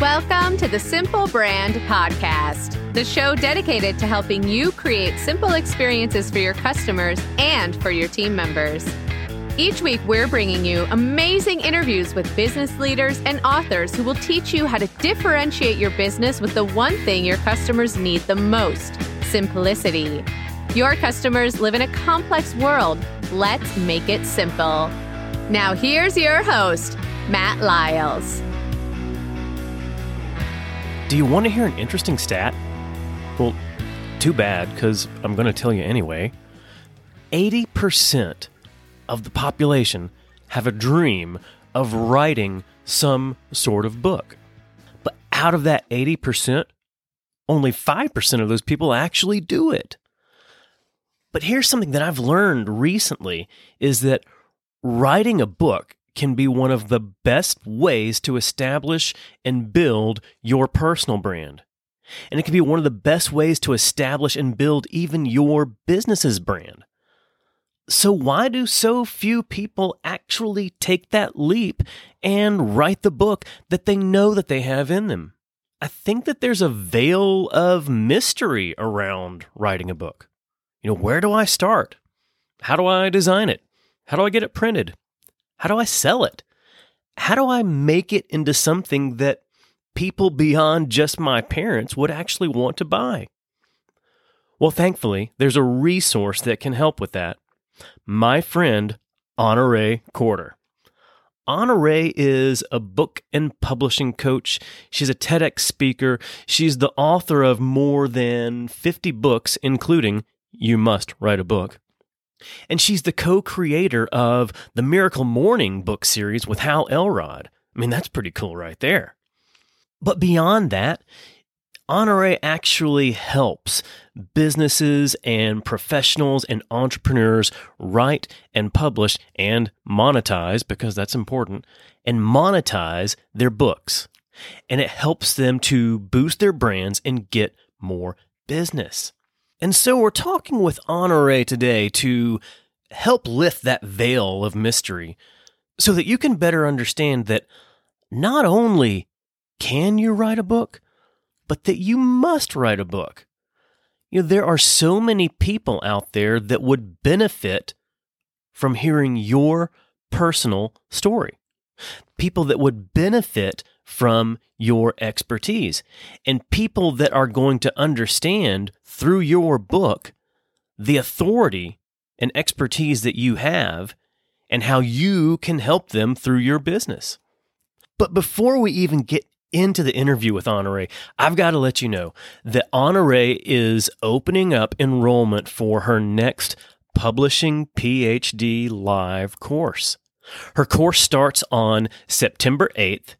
Welcome to the Simple Brand Podcast, the show dedicated to helping you create simple experiences for your customers and for your team members. Each week, we're bringing you amazing interviews with business leaders and authors who will teach you how to differentiate your business with the one thing your customers need the most simplicity. Your customers live in a complex world. Let's make it simple. Now, here's your host, Matt Lyles. Do you want to hear an interesting stat? Well, too bad, because I'm going to tell you anyway. 80% of the population have a dream of writing some sort of book. But out of that 80%, only 5% of those people actually do it. But here's something that I've learned recently is that writing a book can be one of the best ways to establish and build your personal brand. And it can be one of the best ways to establish and build even your business's brand. So, why do so few people actually take that leap and write the book that they know that they have in them? I think that there's a veil of mystery around writing a book. You know, where do I start? How do I design it? How do I get it printed? How do I sell it? How do I make it into something that people beyond just my parents would actually want to buy? Well, thankfully, there's a resource that can help with that. My friend, Honore Corder. Honore is a book and publishing coach. She's a TEDx speaker. She's the author of more than 50 books, including You Must Write a Book. And she's the co creator of the Miracle Morning book series with Hal Elrod. I mean, that's pretty cool right there. But beyond that, Honore actually helps businesses and professionals and entrepreneurs write and publish and monetize, because that's important, and monetize their books. And it helps them to boost their brands and get more business. And so we're talking with Honore today to help lift that veil of mystery so that you can better understand that not only can you write a book, but that you must write a book. You know, there are so many people out there that would benefit from hearing your personal story. People that would benefit from your expertise and people that are going to understand through your book the authority and expertise that you have and how you can help them through your business. But before we even get into the interview with Honore, I've got to let you know that Honore is opening up enrollment for her next Publishing PhD Live course. Her course starts on September 8th,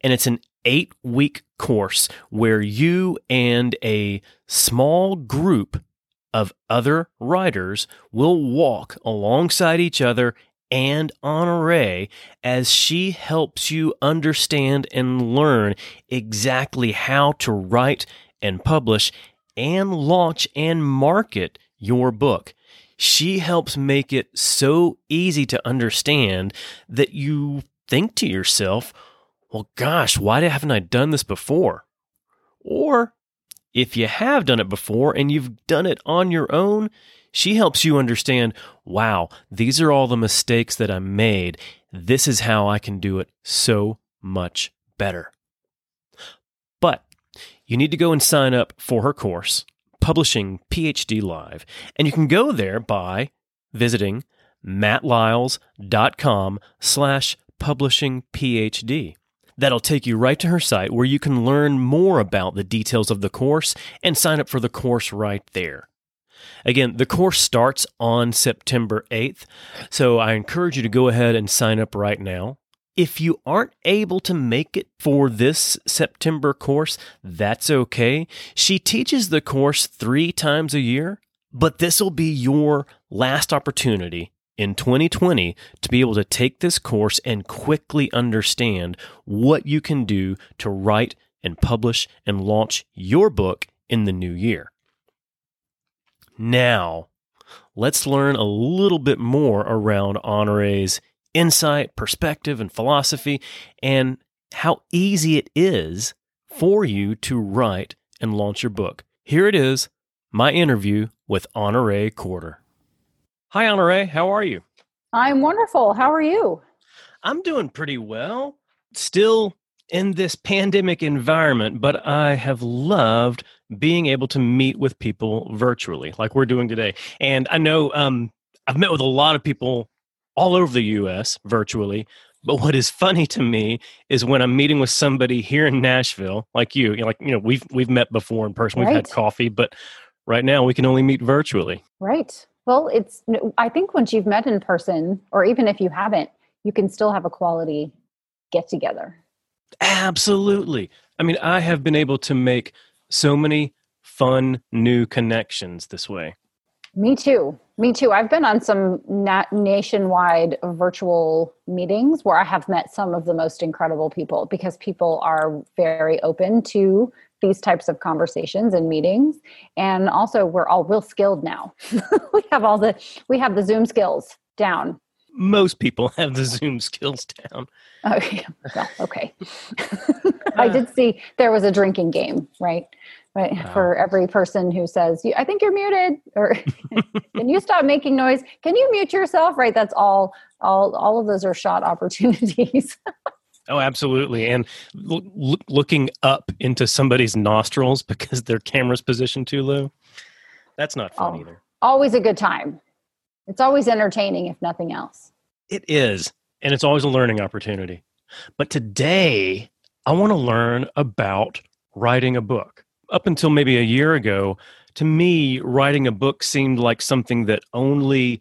and it's an eight week course where you and a small group of other writers will walk alongside each other and Honore as she helps you understand and learn exactly how to write and publish and launch and market your book. She helps make it so easy to understand that you think to yourself, well, gosh, why haven't I done this before? Or if you have done it before and you've done it on your own, she helps you understand wow, these are all the mistakes that I made. This is how I can do it so much better. But you need to go and sign up for her course, Publishing PhD Live. And you can go there by visiting mattlyles.com slash publishing PhD. That'll take you right to her site where you can learn more about the details of the course and sign up for the course right there. Again, the course starts on September 8th, so I encourage you to go ahead and sign up right now. If you aren't able to make it for this September course, that's okay. She teaches the course three times a year, but this will be your last opportunity in 2020 to be able to take this course and quickly understand what you can do to write and publish and launch your book in the new year. Now, let's learn a little bit more around Honore's insight, perspective, and philosophy, and how easy it is for you to write and launch your book. Here it is my interview with Honore Corder. Hi, Honore. How are you? I'm wonderful. How are you? I'm doing pretty well. Still in this pandemic environment, but I have loved being able to meet with people virtually, like we're doing today. And I know um, I've met with a lot of people all over the US virtually. But what is funny to me is when I'm meeting with somebody here in Nashville, like you, you know, like you know, we've we've met before in person, we've Right. had coffee, but right now we can only meet virtually. Right. Well, it's, I think once you've met in person, or even if you haven't, you can still have a quality get together. Absolutely. I mean, I have been able to make so many fun new connections this way. Me too. Me too. I've been on some na- nationwide virtual meetings where I have met some of the most incredible people because people are very open to these types of conversations and meetings and also we're all real skilled now. we have all the we have the Zoom skills down. Most people have the Zoom skills down. Oh, okay. Well, okay. I uh. did see there was a drinking game, right? Right. Wow. For every person who says, I think you're muted, or can you stop making noise? Can you mute yourself? Right. That's all, all, all of those are shot opportunities. Oh, absolutely. And l- looking up into somebody's nostrils because their camera's positioned too low. That's not fun Oh. either. always a good time. It's always entertaining, if nothing else. It is. And it's always a learning opportunity. But today, I want to learn about writing a book. Up until maybe a year ago, to me, writing a book seemed like something that only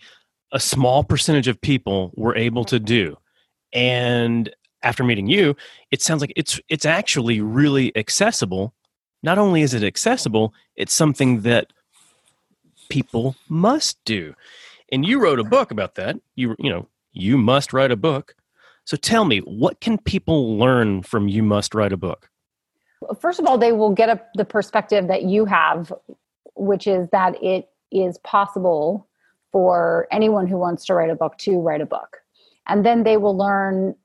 a small percentage of people were able to do. And after meeting you, it sounds like it's it's actually really accessible. Not only is it accessible, it's something that people must do. And you wrote a book about that. You you know, you must write a book. So tell me, what can people learn from you must write a book? First of all, they will get a, the perspective that you have, which is that it is possible for anyone who wants to write a book to write a book. And then they will learn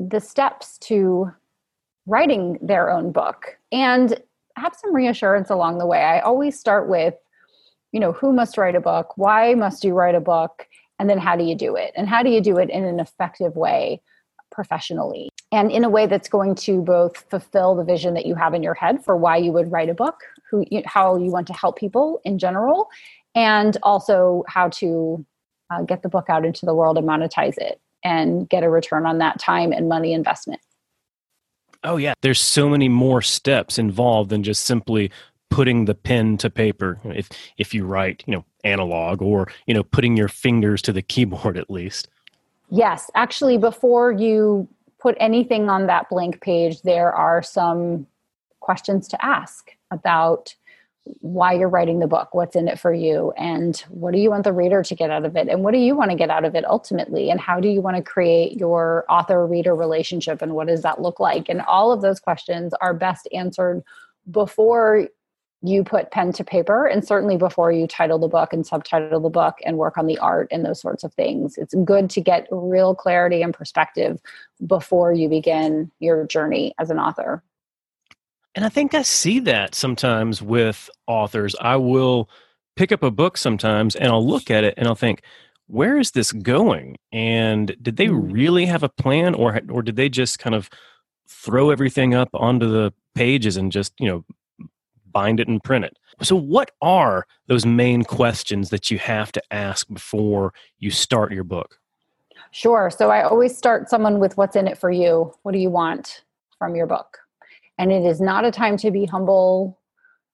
the steps to writing their own book and have some reassurance along the way. I always start with, you know, who must write a book? Why must you write a book? And then how do you do it? And how do you do it in an effective way professionally? And in a way that's going to both fulfill the vision that you have in your head for why you would write a book, who you, how you want to help people in general, and also how to uh, get the book out into the world and monetize it and get a return on that time and money investment. Oh yeah, there's so many more steps involved than just simply putting the pen to paper. If if you write, you know, analog or, you know, putting your fingers to the keyboard at least. Yes, actually, before you put anything on that blank page, there are some questions to ask about why you're writing the book, what's in it for you, and what do you want the reader to get out of it, and what do you want to get out of it ultimately, and how do you want to create your author reader relationship, and what does that look like? And all of those questions are best answered before you put pen to paper and certainly before you title the book and subtitle the book and work on the art and those sorts of things it's good to get real clarity and perspective before you begin your journey as an author And I think I see that sometimes with authors. I will pick up a book sometimes and I'll look at it and I'll think, where is this going? And did they Hmm. really have a plan or or did they just kind of throw everything up onto the pages and just, you know, bind it and print it? So what are those main questions that you have to ask before you start your book? Sure. So I always start someone with what's in it for you. What do you want from your book? And it is not a time to be humble.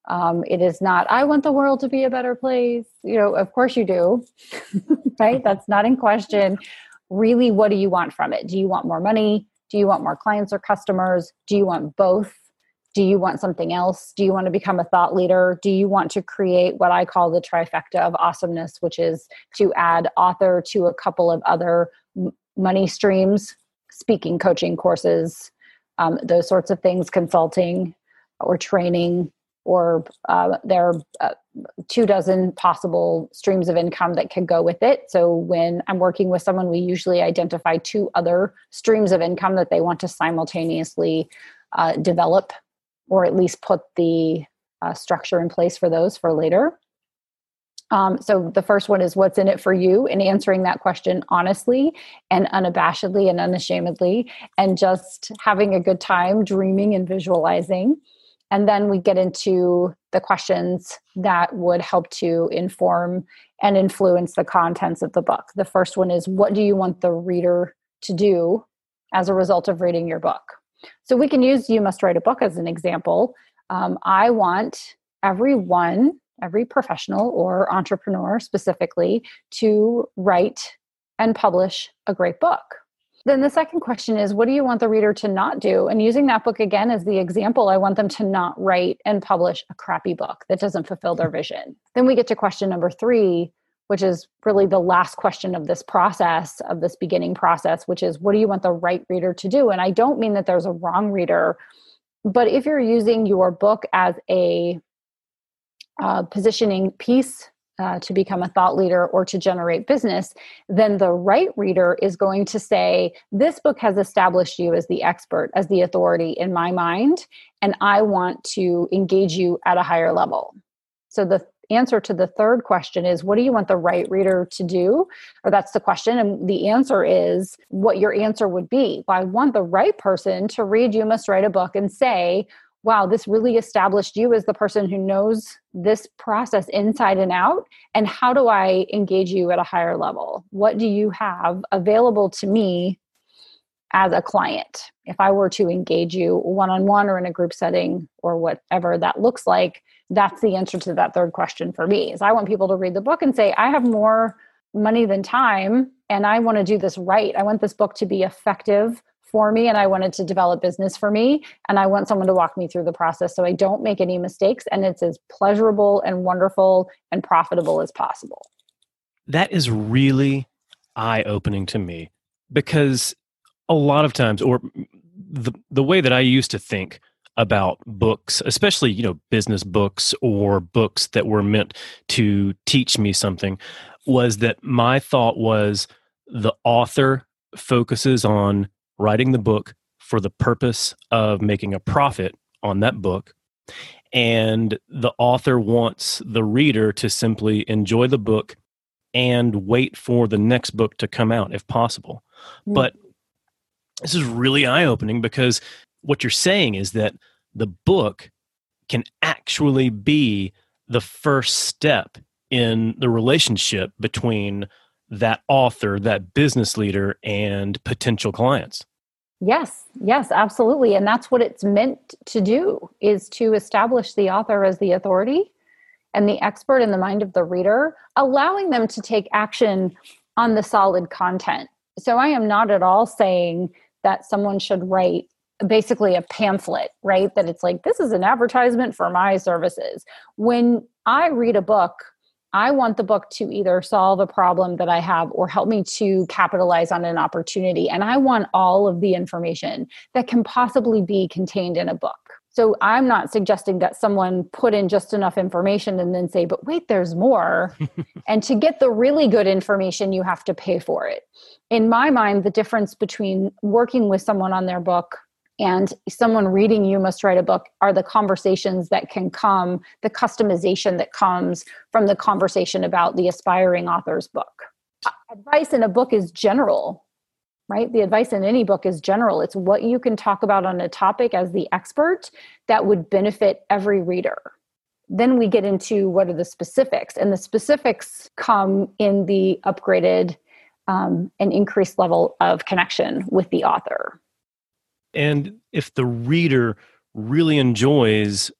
Um, it is not, I want the world to be a better place. You know, of course you do, right? That's not in question. Really, what do you want from it? Do you want more money? Do you want more clients or customers? Do you want both? Do you want something else? Do you want to become a thought leader? Do you want to create what I call the trifecta of awesomeness, which is to add author to a couple of other money streams, speaking, coaching courses, um, those sorts of things, consulting or training, or uh, there are uh, two dozen possible streams of income that can go with it. So when I'm working with someone, we usually identify two other streams of income that they want to simultaneously uh, develop or at least put the uh, structure in place for those for later. Um, so the first one is what's in it for you, and answering that question honestly and unabashedly and unashamedly, and just having a good time dreaming and visualizing. And then we get into the questions that would help to inform and influence the contents of the book. The first one is what do you want the reader to do as a result of reading your book? So we can use You Must Write a Book as an example. Um, I want everyone, every professional or entrepreneur specifically, to write and publish a great book. Then the second question is what do you want the reader to not do? And using that book again as the example, I want them to not write and publish a crappy book that doesn't fulfill their vision. Then we get to question number three, which is really the last question of this process, of this beginning process, which is what do you want the right reader to do? And I don't mean that there's a wrong reader, but if you're using your book as a uh, positioning piece uh, to become a thought leader or to generate business, then the right reader is going to say, This book has established you as the expert, as the authority in my mind, and I want to engage you at a higher level. So the answer to the third question is what do you want the right reader to do or that's the question and the answer is what your answer would be well, i want the right person to read you must write a book and say wow, this really established you as the person who knows this process inside and out. And how do I engage you at a higher level? What do you have available to me as a client? If I were to engage you one on one or in a group setting or whatever that looks like, that's the answer to that third question for me. Is I want people to read the book and say, I have more money than time and I want to do this right. I want this book to be effective for me and I wanted to develop business for me. And I want someone to walk me through the process so I don't make any mistakes and it's as pleasurable and wonderful and profitable as possible. That is really eye opening to me because a lot of times, or the, the way that I used to think about books, especially, you know, business books or books that were meant to teach me something, was that my thought was the author focuses on writing the book for the purpose of making a profit on that book. And the author wants the reader to simply enjoy the book and wait for the next book to come out if possible. Mm-hmm. But this is really eye opening because what you're saying is that the book can actually be the first step in the relationship between that author, that business leader, and potential clients. Yes, yes, absolutely. And that's what it's meant to do is to establish the author as the authority and the expert in the mind of the reader, allowing them to take action on the solid content. So I am not at all saying that someone should write basically a pamphlet, right? That it's like, this is an advertisement for my services. When I read a book, I want the book to either solve a problem that I have or help me to capitalize on an opportunity. And I want all of the information that can possibly be contained in a book. So I'm not suggesting that someone put in just enough information and then say, but wait, there's more. and to get the really good information, you have to pay for it. In my mind, the difference between working with someone on their book and someone reading you must write a book are the conversations that can come the customization that comes from the conversation about the aspiring author's book. Advice in a book is general right? The advice in any book is general. It's what you can talk about on a topic as the expert that would benefit every reader. Then we get into what are the specifics and the specifics come in the upgraded um, and increased level of connection with the author and if the reader really enjoys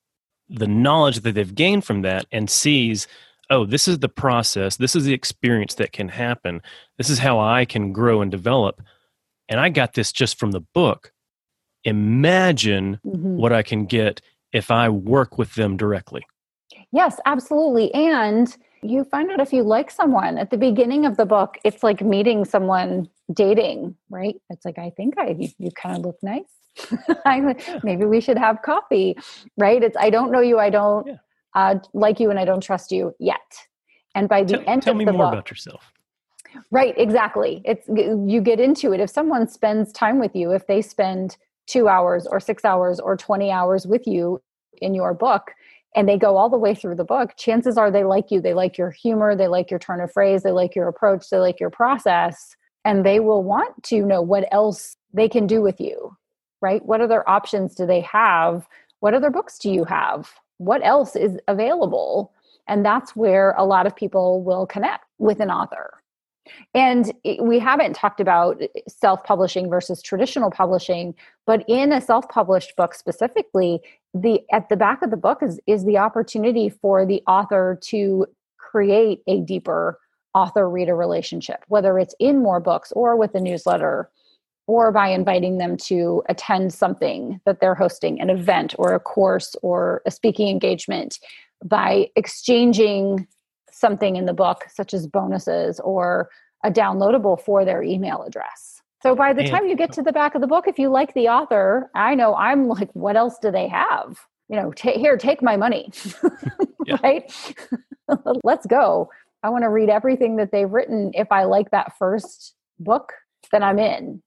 the knowledge that they've gained from that and sees, oh, this is the process, this is the experience that can happen, this is how I can grow and develop, and I got this just from the book. Imagine mm-hmm. what I can get if I work with them directly. Yes, absolutely. And you find out if you like someone at the beginning of the book. It's like meeting someone dating, right? It's like, I think I, you, you kind of look nice. maybe we should have coffee, right? It's, I don't know you. I don't yeah. uh, like you and I don't trust you yet. And by the tell, end tell of me the more book, about yourself. Right, exactly. It's you get into it. If someone spends time with you, if they spend two hours or six hours or 20 hours with you in your book and they go all the way through the book, chances are they like you. They like your humor, they like your turn of phrase, they like your approach, they like your process, and they will want to know what else they can do with you, right? What other options do they have? What other books do you have? What else is available? And that's where a lot of people will connect with an author. And we haven't talked about uh, self publishing versus traditional publishing, but in a self published book specifically, the at the back of the book is, is the opportunity for the author to create a deeper author reader relationship, whether it's in more books or with a newsletter or by inviting them to attend something that they're hosting, an event or a course or a speaking engagement, by exchanging something in the book, such as bonuses or a downloadable for their email address. So by the time you get to the back of the book, if you like the author, I know I'm like, what else do they have? You know, t- here, take my money, right? Let's go. I want to read everything that they've written. If I like that first book, then I'm in.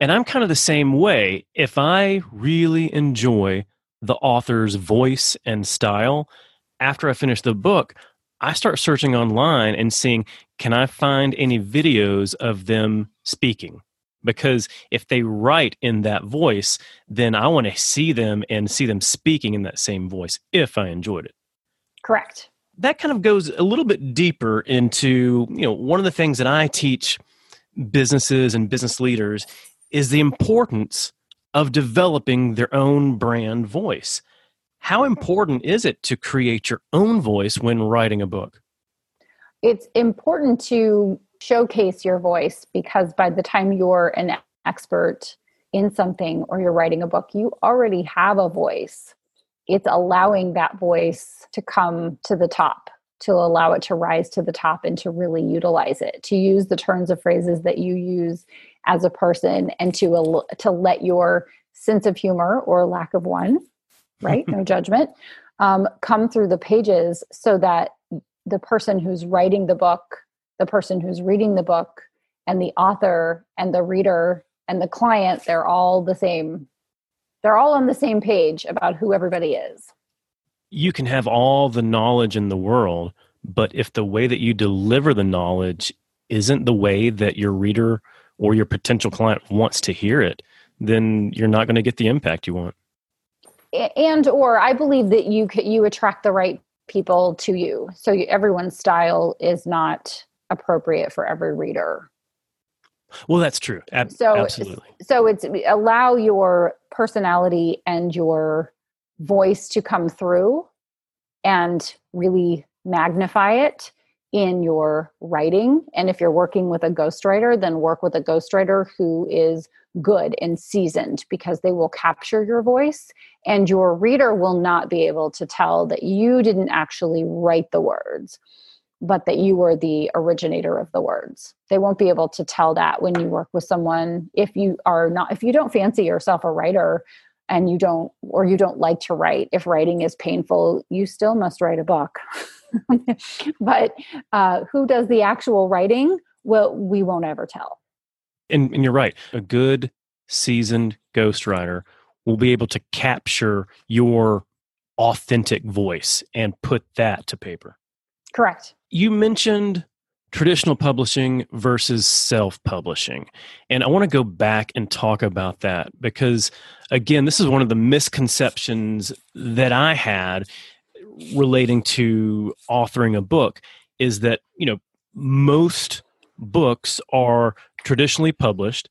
And I'm kind of the same way. If I really enjoy the author's voice and style, after I finish the book, I start searching online and seeing can I find any videos of them speaking? Because if they write in that voice, then I want to see them and see them speaking in that same voice if I enjoyed it. Correct. That kind of goes a little bit deeper into, you know, one of the things that I teach businesses and business leaders is the importance of developing their own brand voice. How important is it to create your own voice when writing a book? It's important to showcase your voice because by the time you're an expert in something or you're writing a book, you already have a voice. It's allowing that voice to come to the top, to allow it to rise to the top and to really utilize it, to use the turns of phrases that you use as a person and to to let your sense of humor or lack of one right? no judgment. Um, come through the pages so that the person who's writing the book, the person who's reading the book, and the author and the reader and the client, they're all the same. They're all on the same page about who everybody is. You can have all the knowledge in the world, but if the way that you deliver the knowledge isn't the way that your reader or your potential client wants to hear it, then you're not going to get the impact you want and or i believe that you you attract the right people to you. So you, everyone's style is not appropriate for every reader. Well that's true. Ab- so absolutely. so it's allow your personality and your voice to come through and really magnify it in your writing. And if you're working with a ghostwriter, then work with a ghostwriter who is good and seasoned because they will capture your voice and your reader will not be able to tell that you didn't actually write the words but that you were the originator of the words. They won't be able to tell that when you work with someone if you are not if you don't fancy yourself a writer and you don't or you don't like to write. If writing is painful you still must write a book but uh, who does the actual writing? Well, we won't ever tell. And, and you're right. A good seasoned ghostwriter will be able to capture your authentic voice and put that to paper. Correct. You mentioned traditional publishing versus self publishing. And I want to go back and talk about that because, again, this is one of the misconceptions that I had relating to authoring a book is that you know most books are traditionally published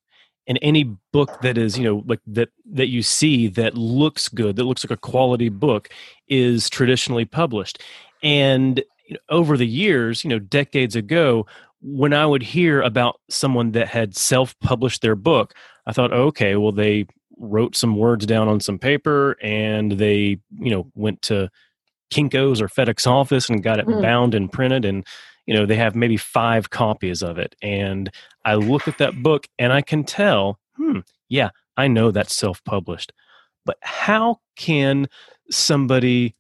and any book that is you know like that that you see that looks good that looks like a quality book is traditionally published. And over the years you know decades ago when i would hear about someone that had self-published their book i thought oh, okay well they wrote some words down on some paper and they you know went to Kinko's or FedEx office and got it mm. bound and printed and you know they have maybe five copies of it and I look at that book and I can tell hmm yeah I know that's self-published but how can somebody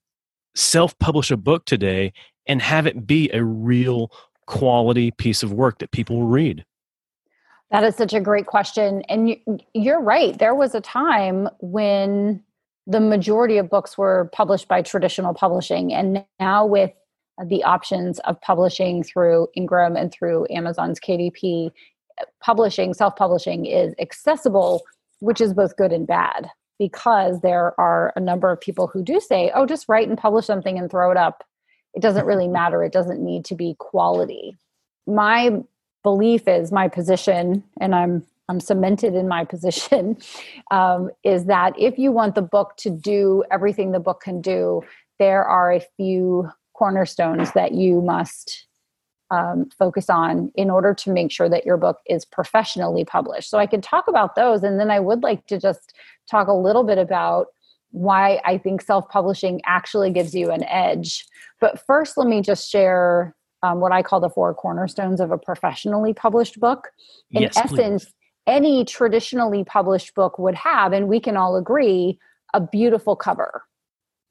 self-publish a book today and have it be a real quality piece of work that people will read That is such a great question. And you're right. There was a time when the majority of books were published by traditional publishing. And now, with the options of publishing through Ingram and through Amazon's KDP, publishing, self publishing is accessible, which is both good and bad because there are a number of people who do say, oh, just write and publish something and throw it up. It doesn't really matter. It doesn't need to be quality. My belief is my position, and I'm I'm cemented in my position, um, is that if you want the book to do everything the book can do, there are a few cornerstones that you must um, focus on in order to make sure that your book is professionally published. So I can talk about those, and then I would like to just talk a little bit about why I think self publishing actually gives you an edge. But first, let me just share um, what I call the four cornerstones of a professionally published book. In yes, essence, please. Any traditionally published book would have, and we can all agree, a beautiful cover,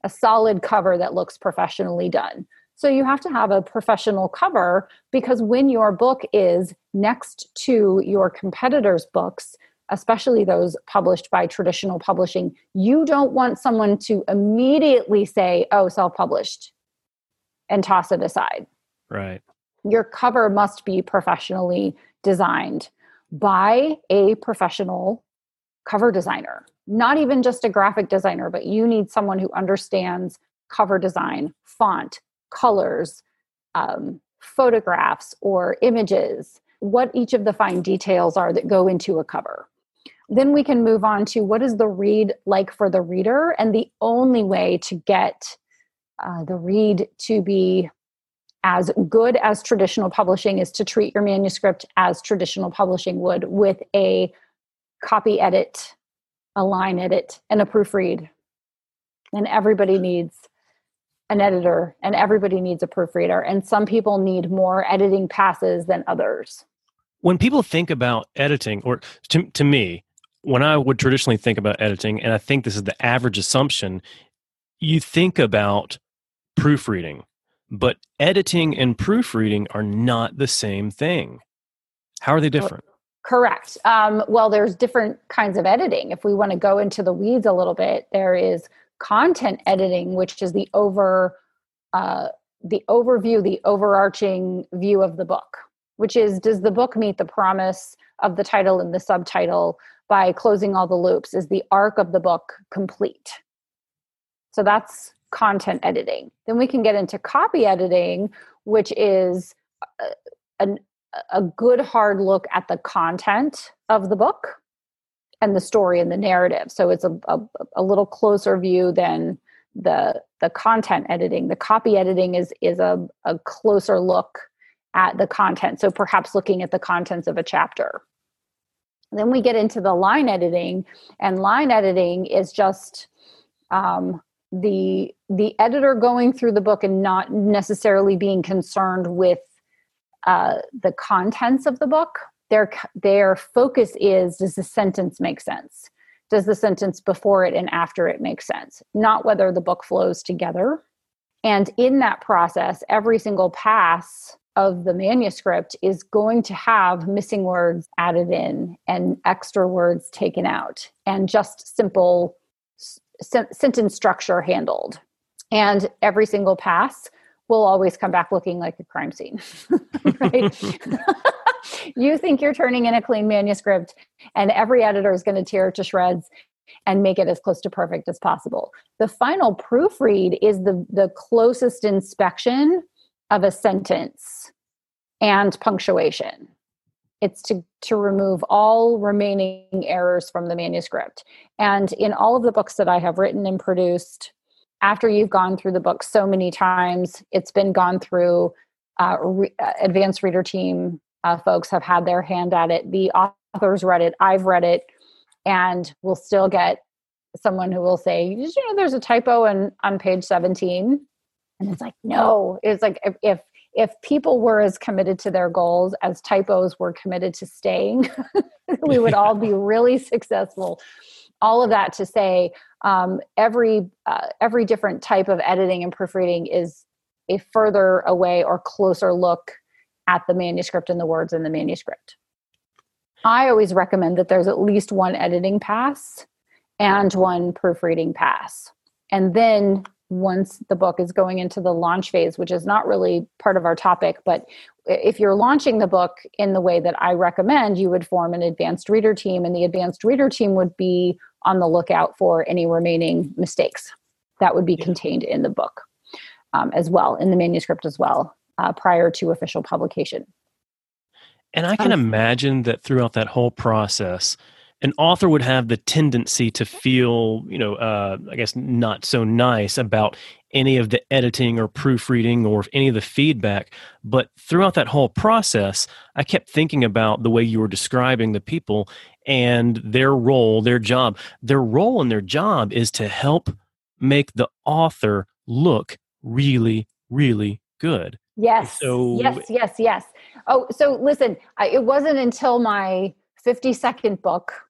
a solid cover that looks professionally done. So you have to have a professional cover because when your book is next to your competitors' books, especially those published by traditional publishing, you don't want someone to immediately say, oh, self published and toss it aside. Right. Your cover must be professionally designed by a professional cover designer, not even just a graphic designer, but you need someone who understands cover design, font, colors, um, photographs, or images, what each of the fine details are that go into a cover. Then we can move on to what is the read like for the reader. And the only way to get uh, the read to be as good as traditional publishing is to treat your manuscript as traditional publishing would with a copy edit, a line edit, and a proofread. And everybody needs an editor and everybody needs a proofreader. And some people need more editing passes than others. When people think about editing, or to, to me, when I would traditionally think about editing, and I think this is the average assumption, you think about proofreading, but editing and proofreading are not the same thing. How are they different? Correct. Um, well, there's different kinds of editing. If we want to go into the weeds a little bit, there is content editing, which is the over uh, the overview, the overarching view of the book, which is does the book meet the promise of the title and the subtitle by closing all the loops? Is the arc of the book complete? So that's content editing. Then we can get into copy editing, which is a, a, a good hard look at the content of the book and the story and the narrative. So it's a, a, a little closer view than the the content editing. The copy editing is is a, a closer look at the content. So perhaps looking at the contents of a chapter. Then we get into the line editing, and line editing is just um, the the editor going through the book and not necessarily being concerned with uh, the contents of the book their their focus is does the sentence make sense? Does the sentence before it and after it make sense? Not whether the book flows together. And in that process every single pass of the manuscript is going to have missing words added in and extra words taken out and just simple sentence structure handled. And every single pass will always come back looking like a crime scene right? You think you're turning in a clean manuscript and every editor is going to tear it to shreds and make it as close to perfect as possible. The final proofread is the the closest inspection of a sentence and punctuation it's to to remove all remaining errors from the manuscript and in all of the books that i have written and produced after you've gone through the book so many times it's been gone through uh, re- uh, advanced reader team uh, folks have had their hand at it. The authors read it, I've read it, and we'll still get someone who will say, you know, there's a typo in, on page 17. And it's like, no, it's like if, if, if people were as committed to their goals as typos were committed to staying, we would all be really successful. All of that to say, um, every uh, every different type of editing and proofreading is a further away or closer look at the manuscript and the words in the manuscript. I always recommend that there's at least one editing pass and one proofreading pass. And then once the book is going into the launch phase, which is not really part of our topic, but if you're launching the book in the way that I recommend, you would form an advanced reader team, and the advanced reader team would be on the lookout for any remaining mistakes that would be contained in the book um, as well, in the manuscript as well, uh, prior to official publication. And I can um, imagine that throughout that whole process, an author would have the tendency to feel, you know, uh, I guess not so nice about any of the editing or proofreading or any of the feedback. But throughout that whole process, I kept thinking about the way you were describing the people and their role, their job. Their role and their job is to help make the author look really, really good. Yes. So, yes, yes, yes. Oh, so listen, I, it wasn't until my 50 second book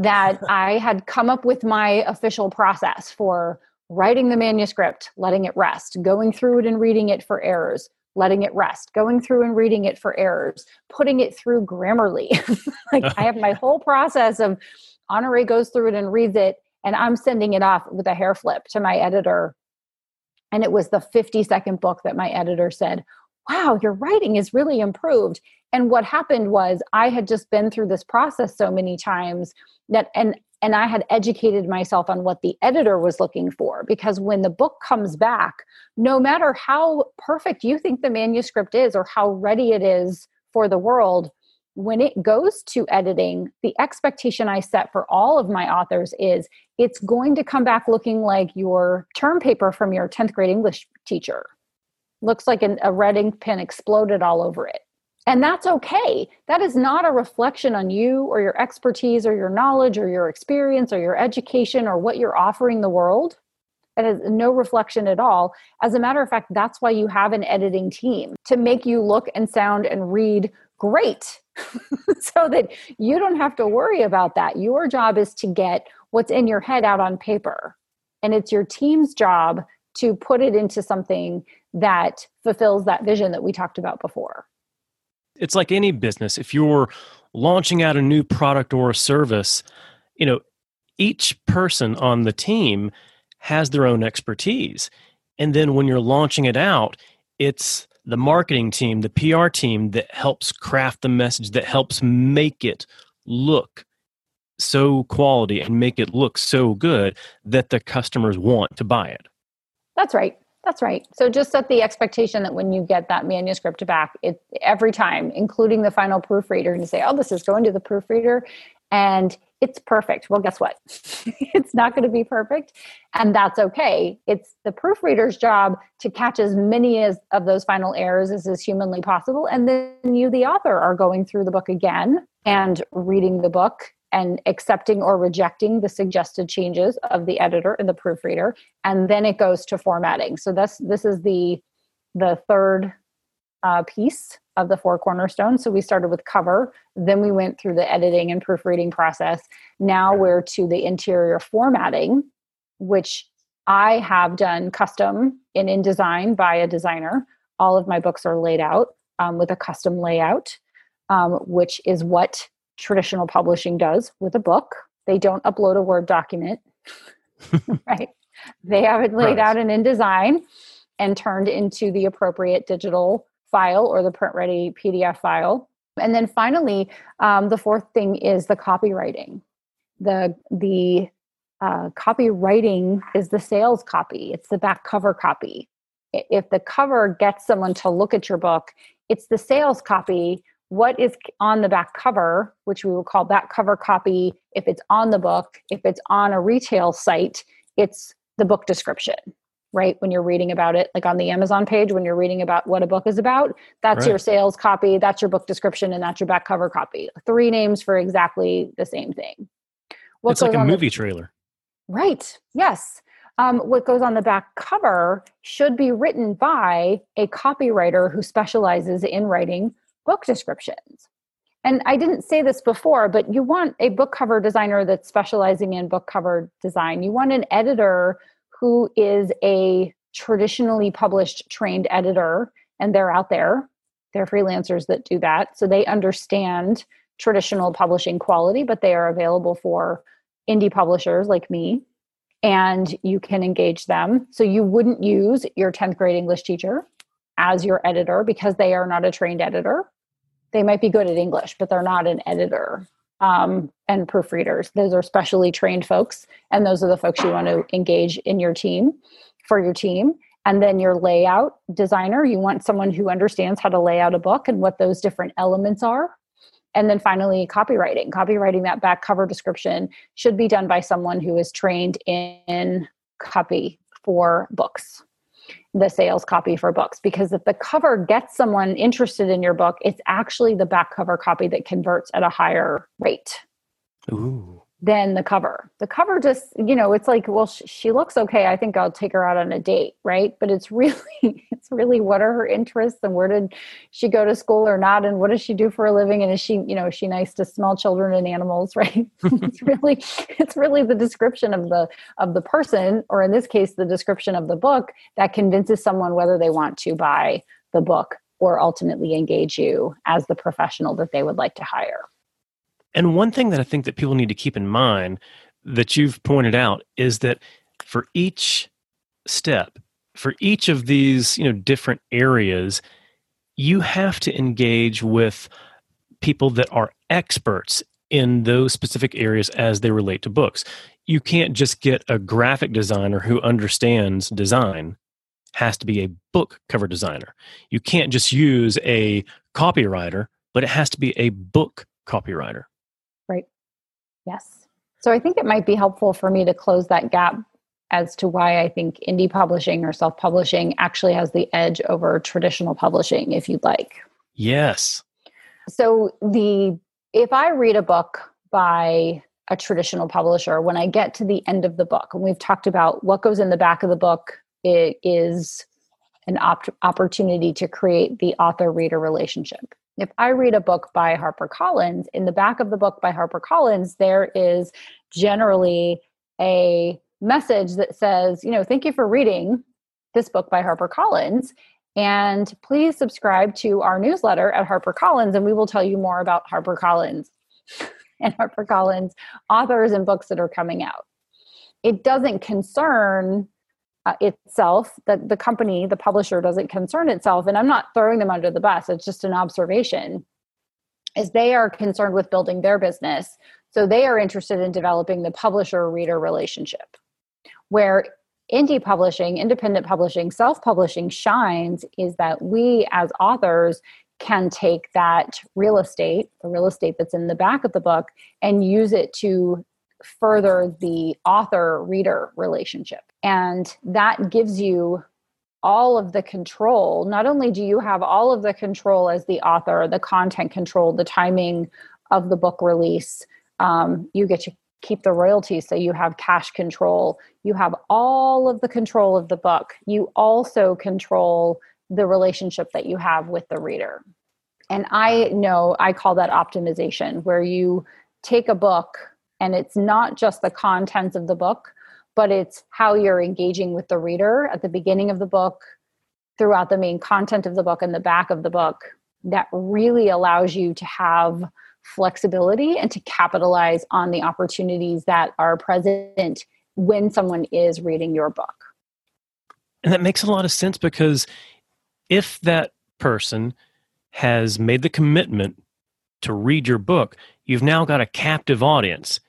that I had come up with my official process for writing the manuscript, letting it rest, going through it and reading it for errors, letting it rest, going through and reading it for errors, putting it through Grammarly. like I have my whole process of Honore goes through it and reads it, and I'm sending it off with a hair flip to my editor. And it was the 50 second book that my editor said, Wow, your writing is really improved. And what happened was I had just been through this process so many times that, and and I had educated myself on what the editor was looking for because when the book comes back, no matter how perfect you think the manuscript is or how ready it is for the world, when it goes to editing, the expectation I set for all of my authors is it's going to come back looking like your term paper from your 10th grade English teacher. Looks like an, a red ink pen exploded all over it. And that's okay. That is not a reflection on you or your expertise or your knowledge or your experience or your education or what you're offering the world. It has no reflection at all. As a matter of fact, that's why you have an editing team to make you look and sound and read great so that you don't have to worry about that. Your job is to get what's in your head out on paper. And it's your team's job to put it into something that fulfills that vision that we talked about before it's like any business. If you're launching out a new product or a service, you know, each person on the team has their own expertise. And then when you're launching it out, it's the marketing team, the PR team that helps craft the message, that helps make it look so quality and make it look so good that the customers want to buy it. That's right. That's right. So just set the expectation that when you get that manuscript back, it every time, including the final proofreader, and you say, "Oh, this is going to the proofreader," and it's perfect. Well, guess what? it's not going to be perfect, and that's okay. It's the proofreader's job to catch as many as of those final errors as is humanly possible, and then you, the author, are going through the book again and reading the book and accepting or rejecting the suggested changes of the editor and the proofreader and then it goes to formatting. So this this is the the third uh, piece of the four cornerstones. So we started with cover then we went through the editing and proofreading process. Now we're to the interior formatting which i have done custom in indesign by a designer. All of my books are laid out um, with a custom layout um, which is what traditional publishing does with a book. They don't upload a Word document, right? They have it laid right. out in InDesign and turned into the appropriate digital file or the print ready PDF file. And then finally, um, the fourth thing is the copywriting. The the uh, copywriting is the sales copy. It's the back cover copy. If the cover gets someone to look at your book, it's the sales copy what is on the back cover, which we will call back cover copy if it's on the book. If it's on a retail site, it's the book description, right? When you're reading about it, like on the Amazon page, when you're reading about what a book is about, that's right. your sales copy, that's your book description, and that's your back cover copy. Three names for exactly the same thing. What it's like a movie the, trailer. Right. Yes. Um, what goes on the back cover should be written by a copywriter who specializes in writing book descriptions. And I didn't say this before, but you want a book cover designer that's specializing in book cover design. You want an editor who is a traditionally published trained editor, and they're out there. They're freelancers that do that. So they understand traditional publishing quality, but they are available for indie publishers like me. And you can engage them. So you wouldn't use your 10th grade English teacher as your editor because they are not a trained editor. They might be good at English, but they're not an editor um, and proofreaders. Those are specially trained folks, and those are the folks you want to engage in your team for your team. And then your layout designer, you want someone who understands how to lay out a book and what those different elements are. And then finally, copywriting. Copywriting that back cover description should be done by someone who is trained in copy for books the sales copy for books because if the cover gets someone interested in your book, it's actually the back cover copy that converts at a higher rate. Ooh than the cover. The cover just, you know, it's like, well, sh- she looks okay. I think I'll take her out on a date, right? But it's really, it's really what are her interests and where did she go to school or not, and what does she do for a living, and is she, you know, is she nice to small children and animals, right? it's really, it's really the description of the of the person, or in this case, the description of the book that convinces someone whether they want to buy the book or ultimately engage you as the professional that they would like to hire. And one thing that I think that people need to keep in mind that you've pointed out is that for each step, for each of these, you know, different areas, you have to engage with people that are experts in those specific areas as they relate to books. You can't just get a graphic designer who understands design has to be a book cover designer. You can't just use a copywriter, but it has to be a book copywriter. Yes. So I think it might be helpful for me to close that gap as to why I think indie publishing or self publishing actually has the edge over traditional publishing, if you'd like. Yes. So the if I read a book by a traditional publisher, when I get to the end of the book, and we've talked about what goes in the back of the book, it is an op- opportunity to create the author reader relationship if I read a book by HarperCollins, in the back of the book by HarperCollins, there is generally a message that says, you know, thank you for reading this book by HarperCollins. And please subscribe to our newsletter at HarperCollins, and we will tell you more about HarperCollins and HarperCollins authors and books that are coming out. It doesn't concern uh, itself that the company the publisher doesn't concern itself and i'm not throwing them under the bus it's just an observation is they are concerned with building their business so they are interested in developing the publisher reader relationship where indie publishing independent publishing self publishing shines is that we as authors can take that real estate the real estate that's in the back of the book and use it to further the author reader relationship. And that gives you all of the control. Not only do you have all of the control as the author, the content control, the timing of the book release, um, you get to keep the royalties. So you have cash control. You have all of the control of the book. You also control the relationship that you have with the reader. And I know I call that optimization, where you take a book and it's not just the contents of the book but it's how you're engaging with the reader at the beginning of the book throughout the main content of the book and the back of the book that really allows you to have flexibility and to capitalize on the opportunities that are present when someone is reading your book. And that makes a lot of sense because if that person has made the commitment to read your book, you've now got a captive audience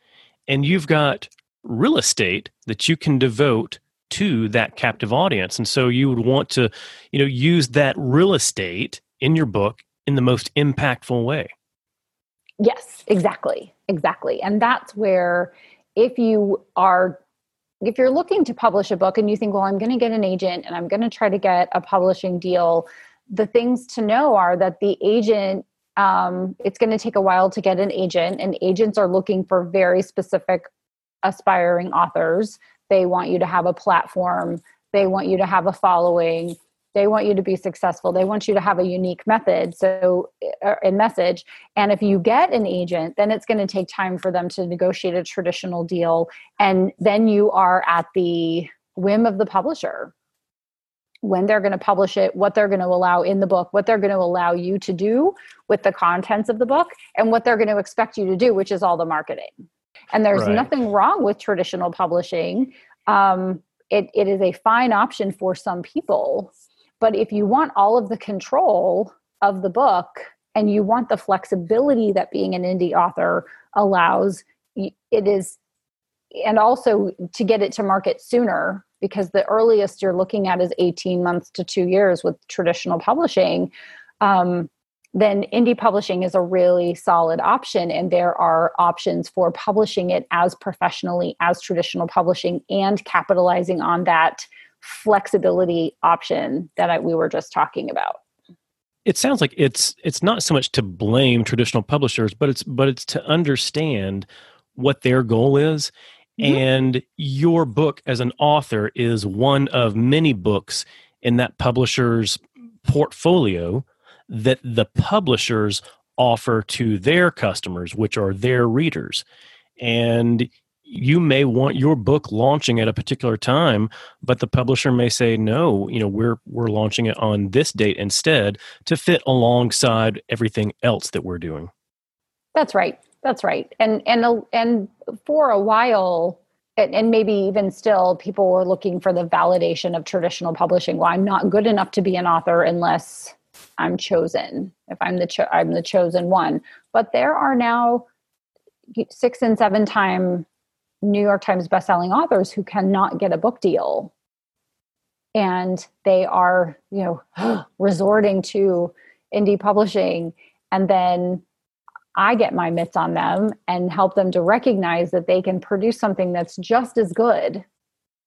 and you've got real estate that you can devote to that captive audience. And so you would want to you know use that real estate in your book in the most impactful way. Yes exactly exactly. And that's where if you are if you're looking to publish a book and you think well i'm going to get an agent and i'm going to try to get a publishing deal the things to know are that the agent um, it's going to take a while to get an agent and agents are looking for very specific aspiring authors. They want you to have a platform. They want you to have a following. They want you to be successful. They want you to have a unique method so uh, a message. And if you get an agent then it's going to take time for them to negotiate a traditional deal and then you are at the whim of the publisher. When they're going to publish it, what they're going to allow in the book, what they're going to allow you to do with the contents of the book, and what they're going to expect you to do, which is all the marketing. And there's Right. nothing wrong with traditional publishing. Um, it, it is a fine option for some people. But if you want all of the control of the book and you want the flexibility that being an indie author allows, it is, and also to get it to market sooner, because the earliest you're looking at is 18 months to two years with traditional publishing. Um, then indie publishing is a really solid option and there are options for publishing it as professionally as traditional publishing and capitalizing on that flexibility option that I, we were just talking about it sounds like it's it's not so much to blame traditional publishers but it's but it's to understand what their goal is Mhm. and your book as an author is one of many books in that publisher's portfolio that the publishers offer to their customers which are their readers and you may want your book launching at a particular time but the publisher may say no you know we're we're launching it on this date instead to fit alongside everything else that we're doing That's right. That's right. And and and for a while, and, and maybe even still, people were looking for the validation of traditional publishing. Well, I'm not good enough to be an author unless I'm chosen. If I'm the cho- I'm the chosen one. But there are now six and seven time New York Times bestselling authors who cannot get a book deal, and they are you know resorting to indie publishing, and then I get my mitts on them and help them to recognize that they can produce something that's just as good.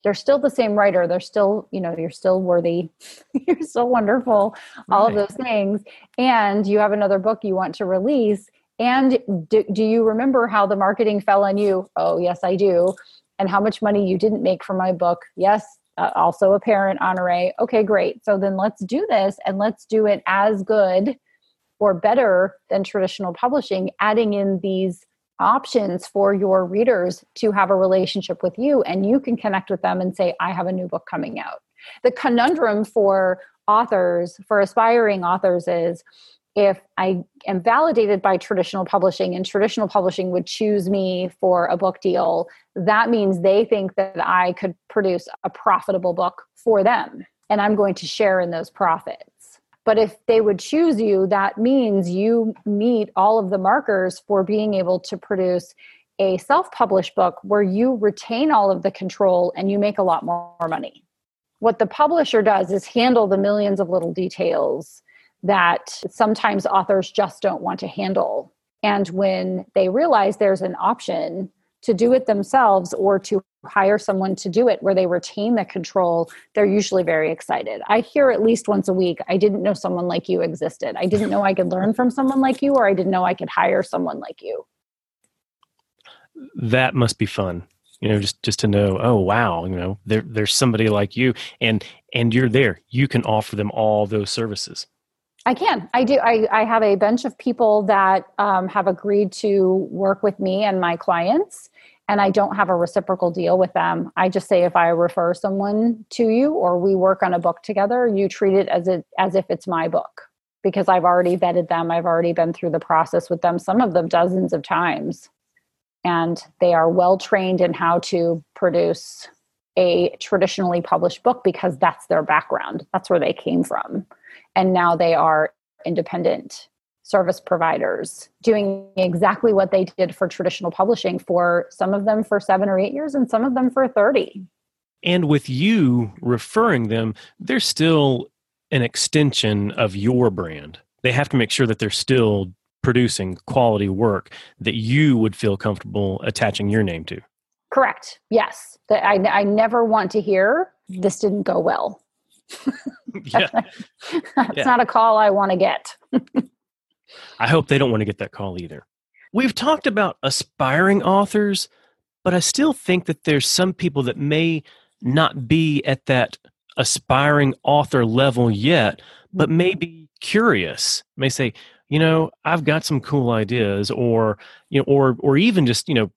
They're still the same writer. They're still, you know, you're still worthy. you're still wonderful. All of those things. And you have another book you want to release. And do, do you remember how the marketing fell on you? Oh, yes, I do. And how much money you didn't make from my book? Yes, uh, also a parent honore. Okay, great. So then let's do this and let's do it as good or better than traditional publishing, adding in these options for your readers to have a relationship with you and you can connect with them and say, I have a new book coming out. The conundrum for authors, for aspiring authors, is if I am validated by traditional publishing and traditional publishing would choose me for a book deal, that means they think that I could produce a profitable book for them and I'm going to share in those profits. But if they would choose you, that means you meet all of the markers for being able to produce a self published book where you retain all of the control and you make a lot more money. What the publisher does is handle the millions of little details that sometimes authors just don't want to handle. And when they realize there's an option to do it themselves or to hire someone to do it where they retain the control, they're usually very excited. I hear at least once a week, I didn't know someone like you existed. I didn't know I could learn from someone like you, or I didn't know I could hire someone like you. that must be fun you know just just to know oh wow you know there there's somebody like you and and you're there you can offer them all those services I can. I do. I, I have a bunch of people that um, have agreed to work with me and my clients, and I don't have a reciprocal deal with them. I just say if I refer someone to you or we work on a book together, you treat it as it as if it's my book because I've already vetted them. I've already been through the process with them, some of them dozens of times, and they are well trained in how to produce a traditionally published book because that's their background. That's where they came from and now they are independent service providers doing exactly what they did for traditional publishing for some of them for 7 or 8 years and some of them for 30 and with you referring them they're still an extension of your brand. They have to make sure that they're still producing quality work that you would feel comfortable attaching your name to. Correct. Yes. That I, I never want to hear this didn't go well. Yeah. That's Yeah. not a call i want to get I hope they don't want to get that call either. We've talked about aspiring authors, but I still think that there's some people that may not be at that aspiring author level yet, but may be curious, may say, you know, I've got some cool ideas or, you know, or or even just, you know,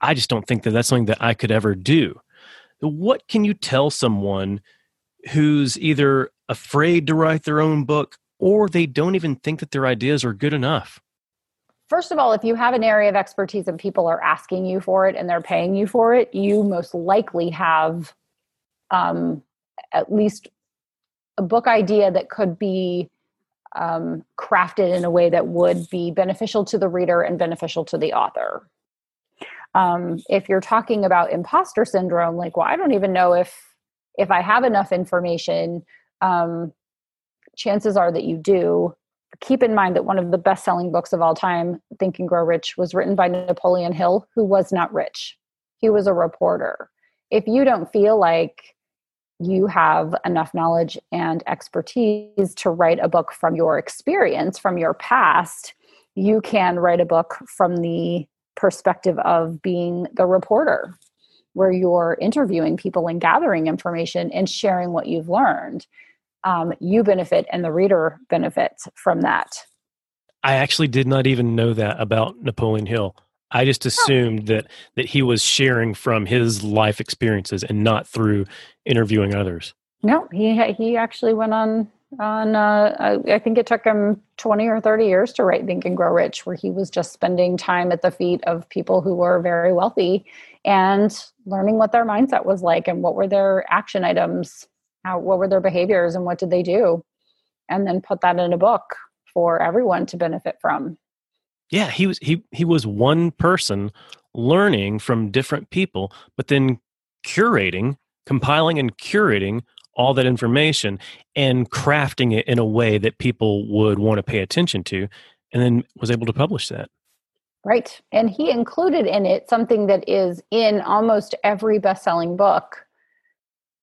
I just don't think that that's something that I could ever do. What can you tell someone who's either afraid to write their own book or they don't even think that their ideas are good enough? First of all, if you have an area of expertise and people are asking you for it and they're paying you for it, you most likely have um, at least a book idea that could be um, crafted in a way that would be beneficial to the reader and beneficial to the author. Um, if you're talking about imposter syndrome, like, well, I don't even know if if I have enough information. Um, chances are that you do. Keep in mind that one of the best selling books of all time, Think and Grow Rich, was written by Napoleon Hill, who was not rich. He was a reporter. If you don't feel like you have enough knowledge and expertise to write a book from your experience, from your past, you can write a book from the perspective of being the reporter, where you're interviewing people and gathering information and sharing what you've learned. Um, you benefit and the reader benefits from that. I actually did not even know that about Napoleon Hill. I just assumed that that he was sharing from his life experiences and not through interviewing others. No, he he actually went on on uh, I think it took him 20 or 30 years to write Think and Grow Rich where he was just spending time at the feet of people who were very wealthy and learning what their mindset was like and what were their action items, how what were their behaviors and what did they do? And then put that in a book for everyone to benefit from. Yeah he was he he was one person learning from different people but then curating compiling and curating all that information and crafting it in a way that people would want to pay attention to and then was able to publish that. Right. And he included in it something that is in almost every best-selling book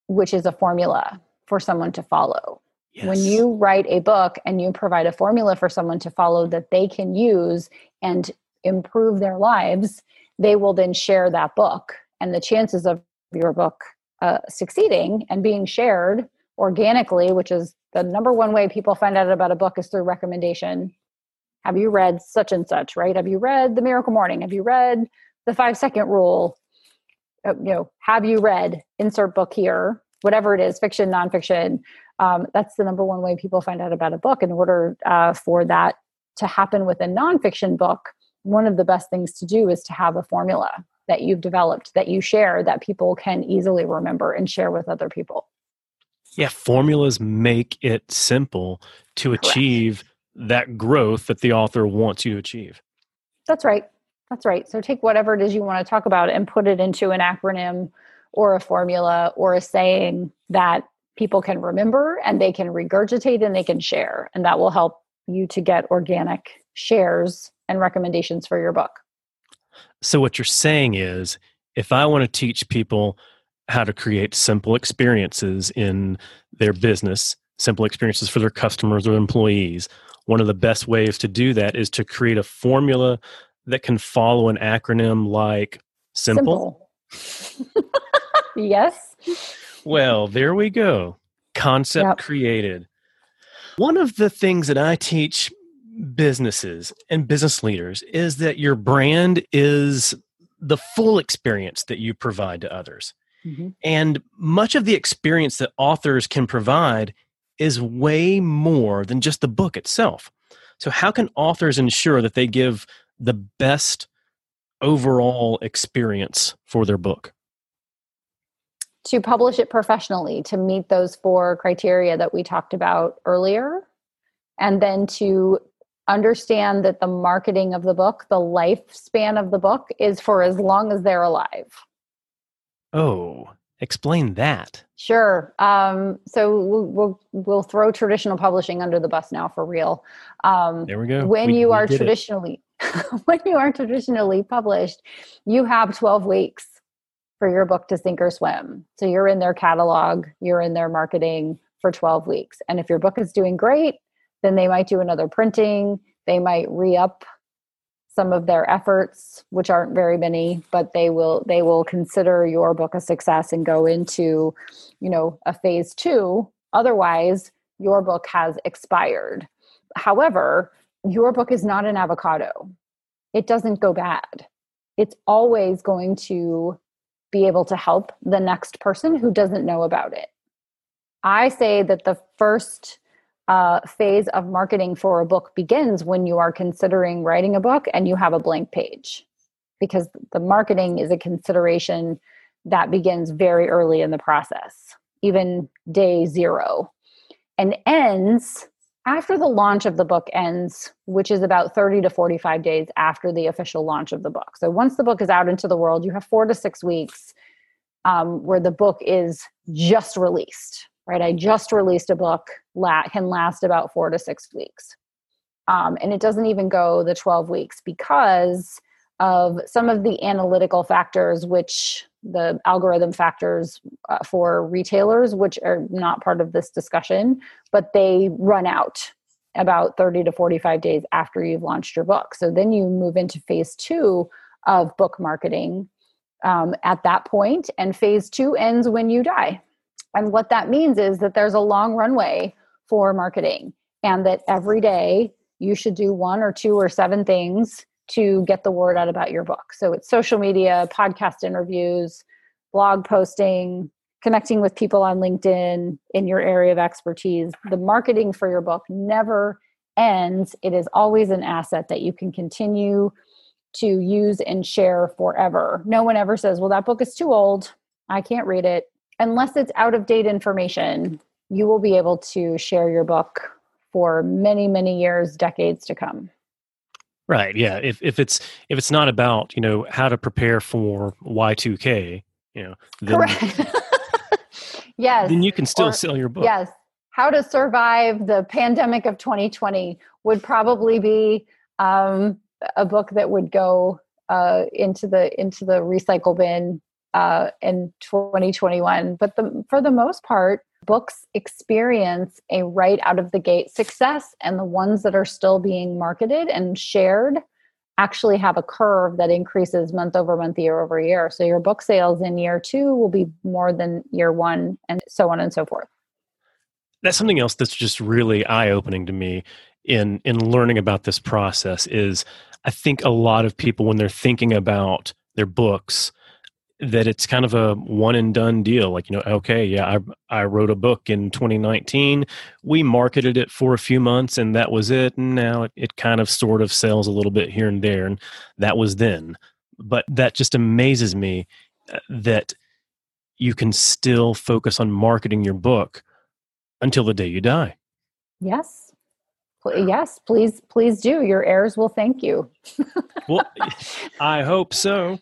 which is a formula for someone to follow Yes. When you write a book and you provide a formula for someone to follow that they can use and improve their lives, they will then share that book. And the chances of your book uh, succeeding and being shared organically, which is the number one way people find out about a book is through recommendation. Have you read such and such, right? Have you read The Miracle Morning? Have you read The Five Second Rule? Uh, you know, have you read insert book here, whatever it is, fiction, nonfiction? um, that's the number one way people find out about a book in order uh, for that to happen with a nonfiction book one of the best things to do is to have a formula that you've developed that you share that people can easily remember and share with other people yeah formulas make it simple to Correct. achieve that growth that the author wants you to achieve that's right that's right so take whatever it is you want to talk about and put it into an acronym or a formula or a saying that people can remember and they can regurgitate and they can share. And that will help you to get organic shares and recommendations for your book. So, what you're saying is if I want to teach people how to create simple experiences in their business, simple experiences for their customers or employees, one of the best ways to do that is to create a formula that can follow an acronym like simple. simple. yes. Well, there we go. Concept yep. created. One of the things that I teach businesses and business leaders is that your brand is the full experience that you provide to others. Mm-hmm. And much of the experience that authors can provide is way more than just the book itself. So, how can authors ensure that they give the best overall experience for their book? to publish it professionally to meet those four criteria that we talked about earlier and then to understand that the marketing of the book the lifespan of the book is for as long as they're alive. Oh explain that. Sure. Um, so we'll, we'll, we'll throw traditional publishing under the bus now for real. Um, there we go. when we, you we are traditionally when you are traditionally published you have 12 weeks for your book to sink or swim. So you're in their catalog, you're in their marketing for 12 weeks. And if your book is doing great, then they might do another printing, they might re-up some of their efforts which aren't very many but they will they will consider your book a success and go into you know a phase 2 otherwise your book has expired however your book is not an avocado it doesn't go bad it's always going to be able to help the next person who doesn't know about it. I say that the first uh, phase of marketing for a book begins when you are considering writing a book and you have a blank page, because the marketing is a consideration that begins very early in the process, even day zero, and ends after the launch of the book ends, which is about 30 to 45 days after the official launch of the book. So once the book is out into the world, you have four to six weeks um, where the book is just released, right? I just released a book, can last about four to six weeks. Um, and it doesn't even go the 12 weeks because of some of the analytical factors, which the algorithm factors uh, for retailers, which are not part of this discussion, but they run out about 30 to 45 days after you've launched your book. So then you move into phase two of book marketing um, at that point, and phase two ends when you die. And what that means is that there's a long runway for marketing, and that every day you should do one or two or seven things to get the word out about your book. So it's social media, podcast interviews, blog posting, connecting with people on LinkedIn in your area of expertise. The marketing for your book never ends. It is always an asset that you can continue to use and share forever. No one ever says, well, that book is too old. I can't read it. Unless it's out of date information, you will be able to share your book for many, many years, decades to come. Right. Yeah. If if it's if it's not about you know how to prepare for Y two K, you know, then, correct. yes. Then you can still Or- sell your book. Yes. How to survive the pandemic of 2020 would probably be um, a book that would go uh, into the into the recycle bin uh, in 2021. But the, for the most part, books experience a right out of the gate success, and the ones that are still being marketed and shared actually have a curve that increases month over month, year over year. So your book sales in year two will be more than year one, and so on and so forth. that's something else that's just really eye opening to me in in learning about this process is I think a lot of people when they're thinking about their books that it's kind of a one and done deal like you know okay yeah I I wrote a book in 2019 we marketed it for a few months and that was it and now it, it kind of sort of sells a little bit here and there and that was then but that just amazes me uh, that you can still focus on marketing your book until the day you die. Yes. Yes, please, please do. Your heirs will thank you. Well, I hope so.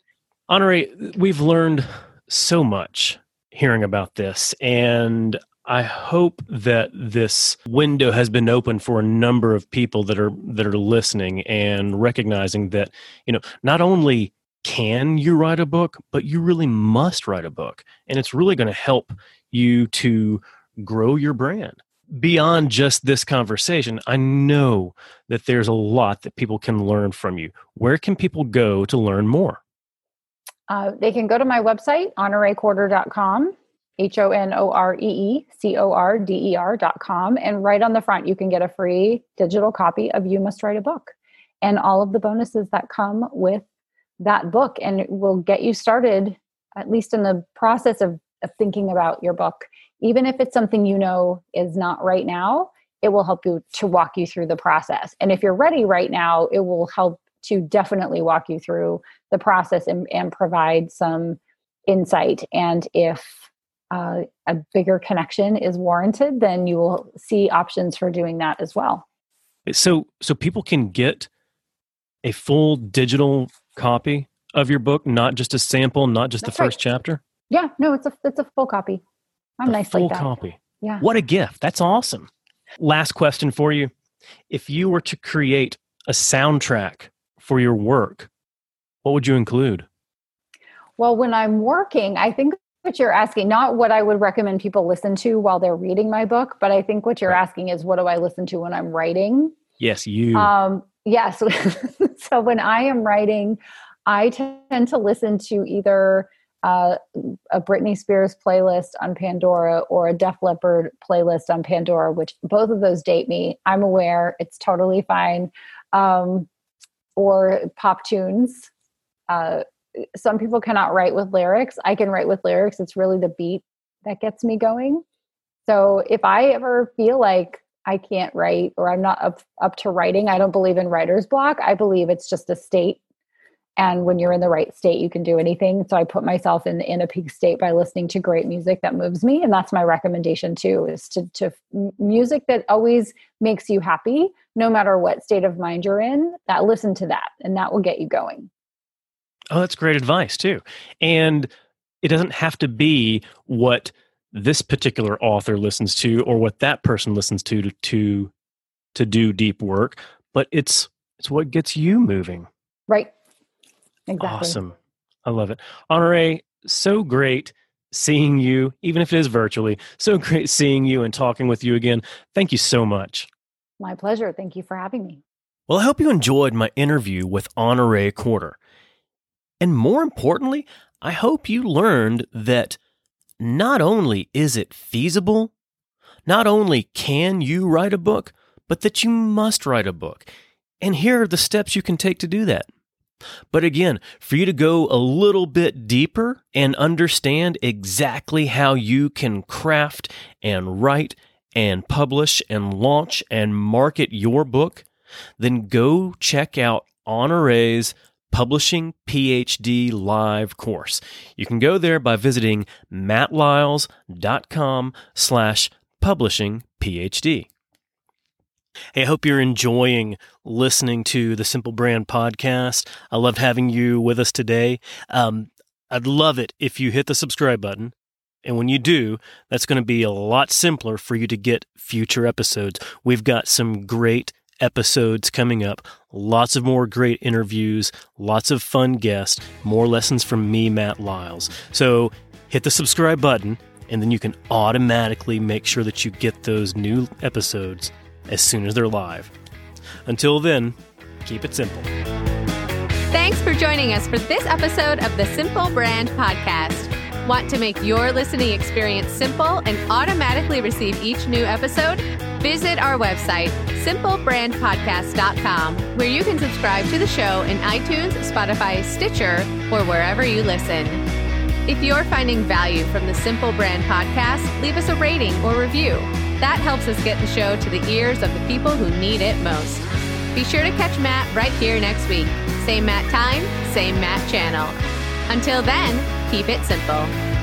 Honorée, we've learned so much hearing about this, and I hope that this window has been open for a number of people that are that are listening and recognizing that you know not only can you write a book, but you really must write a book, and it's really going to help you to grow your brand beyond just this conversation. I know that there's a lot that people can learn from you. Where can people go to learn more? Uh, they can go to my website, honoreecorder.com, H O N O R E E C O R D E R.com. And right on the front, you can get a free digital copy of You Must Write a Book and all of the bonuses that come with that book. And it will get you started, at least in the process of, of thinking about your book. Even if it's something you know is not right now, it will help you to walk you through the process. And if you're ready right now, it will help to definitely walk you through the process and, and provide some insight. And if uh, a bigger connection is warranted, then you will see options for doing that as well. So so people can get a full digital copy of your book, not just a sample, not just That's the right. first chapter. Yeah, no, it's a it's a full copy. I'm a nice full like that. copy. Yeah. What a gift. That's awesome. Last question for you. If you were to create a soundtrack for your work, what would you include? Well, when I'm working, I think what you're asking, not what I would recommend people listen to while they're reading my book, but I think what you're Right. asking is what do I listen to when I'm writing? Yes, you. Um, yes. so when I am writing, I tend to listen to either uh, a Britney Spears playlist on Pandora or a Def Leppard playlist on Pandora, which both of those date me. I'm aware it's totally fine. Um, or pop tunes. Uh, some people cannot write with lyrics. I can write with lyrics. It's really the beat that gets me going. So if I ever feel like I can't write or I'm not up, up to writing, I don't believe in writer's block. I believe it's just a state. And when you're in the right state, you can do anything. So I put myself in, in a peak state by listening to great music that moves me. And that's my recommendation too, is to, to music that always makes you happy, no matter what state of mind you're in, that listen to that and that will get you going. Oh, that's great advice too. And it doesn't have to be what this particular author listens to or what that person listens to to to, to do deep work, but it's it's what gets you moving. Right. Exactly. Awesome. I love it. Honorée, so great seeing you, even if it is virtually. So great seeing you and talking with you again. Thank you so much. My pleasure. Thank you for having me. Well, I hope you enjoyed my interview with Honorée Corder. And more importantly, I hope you learned that not only is it feasible, not only can you write a book, but that you must write a book. And here are the steps you can take to do that. But again, for you to go a little bit deeper and understand exactly how you can craft and write and publish and launch and market your book, then go check out Honorée's Publishing PhD live course. You can go there by visiting mattlyles.com slash publishing PhD. Hey, I hope you're enjoying listening to the Simple Brand podcast. I loved having you with us today. Um, I'd love it if you hit the subscribe button. And when you do, that's going to be a lot simpler for you to get future episodes. We've got some great episodes coming up. Lots of more great interviews, lots of fun guests, more lessons from me, Matt Lyles. So hit the subscribe button, and then you can automatically make sure that you get those new episodes as soon as they're live. Until then, keep it simple. Thanks for joining us for this episode of the Simple Brand Podcast. Want to make your listening experience simple and automatically receive each new episode? Visit our website, simplebrandpodcast.com, where you can subscribe to the show in iTunes, Spotify, Stitcher, or wherever you listen. If you're finding value from the Simple Brand podcast, leave us a rating or review. That helps us get the show to the ears of the people who need it most. Be sure to catch Matt right here next week. Same Matt time, same Matt channel. Until then, keep it simple.